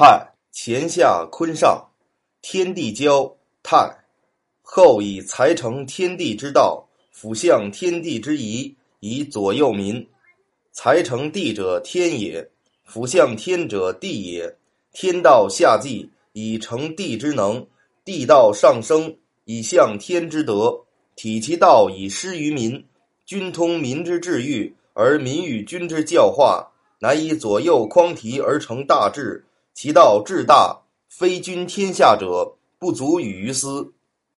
太，乾下坤上，天地交。泰，后以才成天地之道，辅相天地之宜，以左右民。才成地者，天也；辅相天者，地也。天道下济，以成地之能；地道上升，以向天之德。体其道以施于民，均通民之治欲，而民与君之教化，乃以左右匡提而成大治。其道至大，非君天下者不足与于斯。